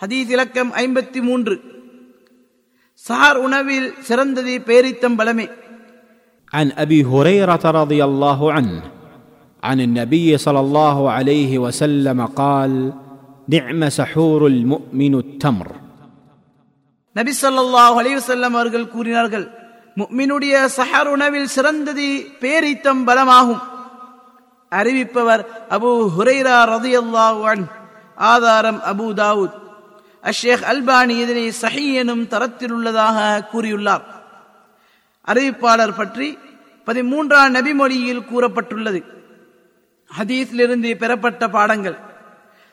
ஹதீஸ் இலக்கம் ஐம்பத்தி மூன்று சார் உணவில் சிறந்தது பேரித்தம்பழமே عن ابي هريره رضي الله عنه عن النبي صلى الله عليه وسلم قال نعم سحور المؤمن التمر நபி ஸல்லல்லாஹு அலைஹி வஸல்லம் அவர்கள் கூறினார்கள் முஃமினுடைய சஹர் உணவில் சிறந்தது பேரித்தம் பலமாகும் அறிவிப்பவர் அபூ ஹுரைரா ரதியல்லாஹு அன் ஆதாரம் அபூ தாவூத் அஷேக் அல்பானி இதனை சஹி எனும் தரத்தில் உள்ளதாக கூறியுள்ளார். அறிவிப்பாளர் பற்றி பதிமூன்றாம் நபிமொழியில் கூறப்பட்டுள்ளது. ஹதீஸிலிருந்து பெறப்பட்ட பாடங்கள்.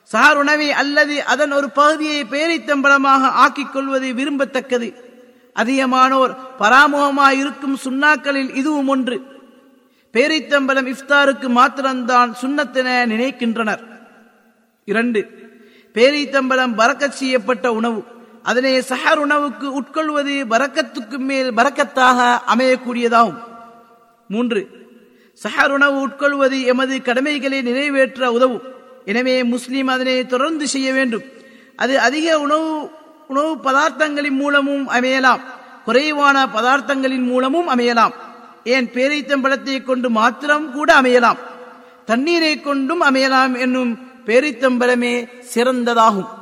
சார் உணவை அல்லது அதன் ஒரு பகுதியை பேரித்தம்பளமாக ஆக்கிக் கொள்வது விரும்பத்தக்கது. அதிகமானோர் பராமுகமாய் இருக்கும் சுண்ணாக்களில் இதுவும் ஒன்று. பேரித்தம்பலம் இஃப்தாருக்கு மாத்திரம்தான் சுண்ணத்தென நினைக்கின்றனர். இரண்டு பேரித்தம்பலம் பறக்கச் செய்யப்பட்ட உணவு. அதனை சஹர் உணவுக்கு உட்கொள்வது பறக்கத்துக்கு மேல் பறக்கத்தாக அமையக்கூடியதாகும். மூன்று சஹர் உணவு உட்கொள்வது எமது கடமைகளை நிறைவேற்ற உதவும். எனவே முஸ்லீம் அதனை தொடர்ந்து செய்ய வேண்டும். அது அதிக உணவு உணவு பதார்த்தங்களின் மூலமும் அமையலாம். குறைவான பதார்த்தங்களின் மூலமும் அமையலாம். ஏன் பேரீத்தம்பழத்தை கொண்டு மாத்திரம் கூட அமையலாம். தண்ணீரை கொண்டும் அமையலாம் என்னும் பேரித்தம்பலமே சிறந்ததாகும்.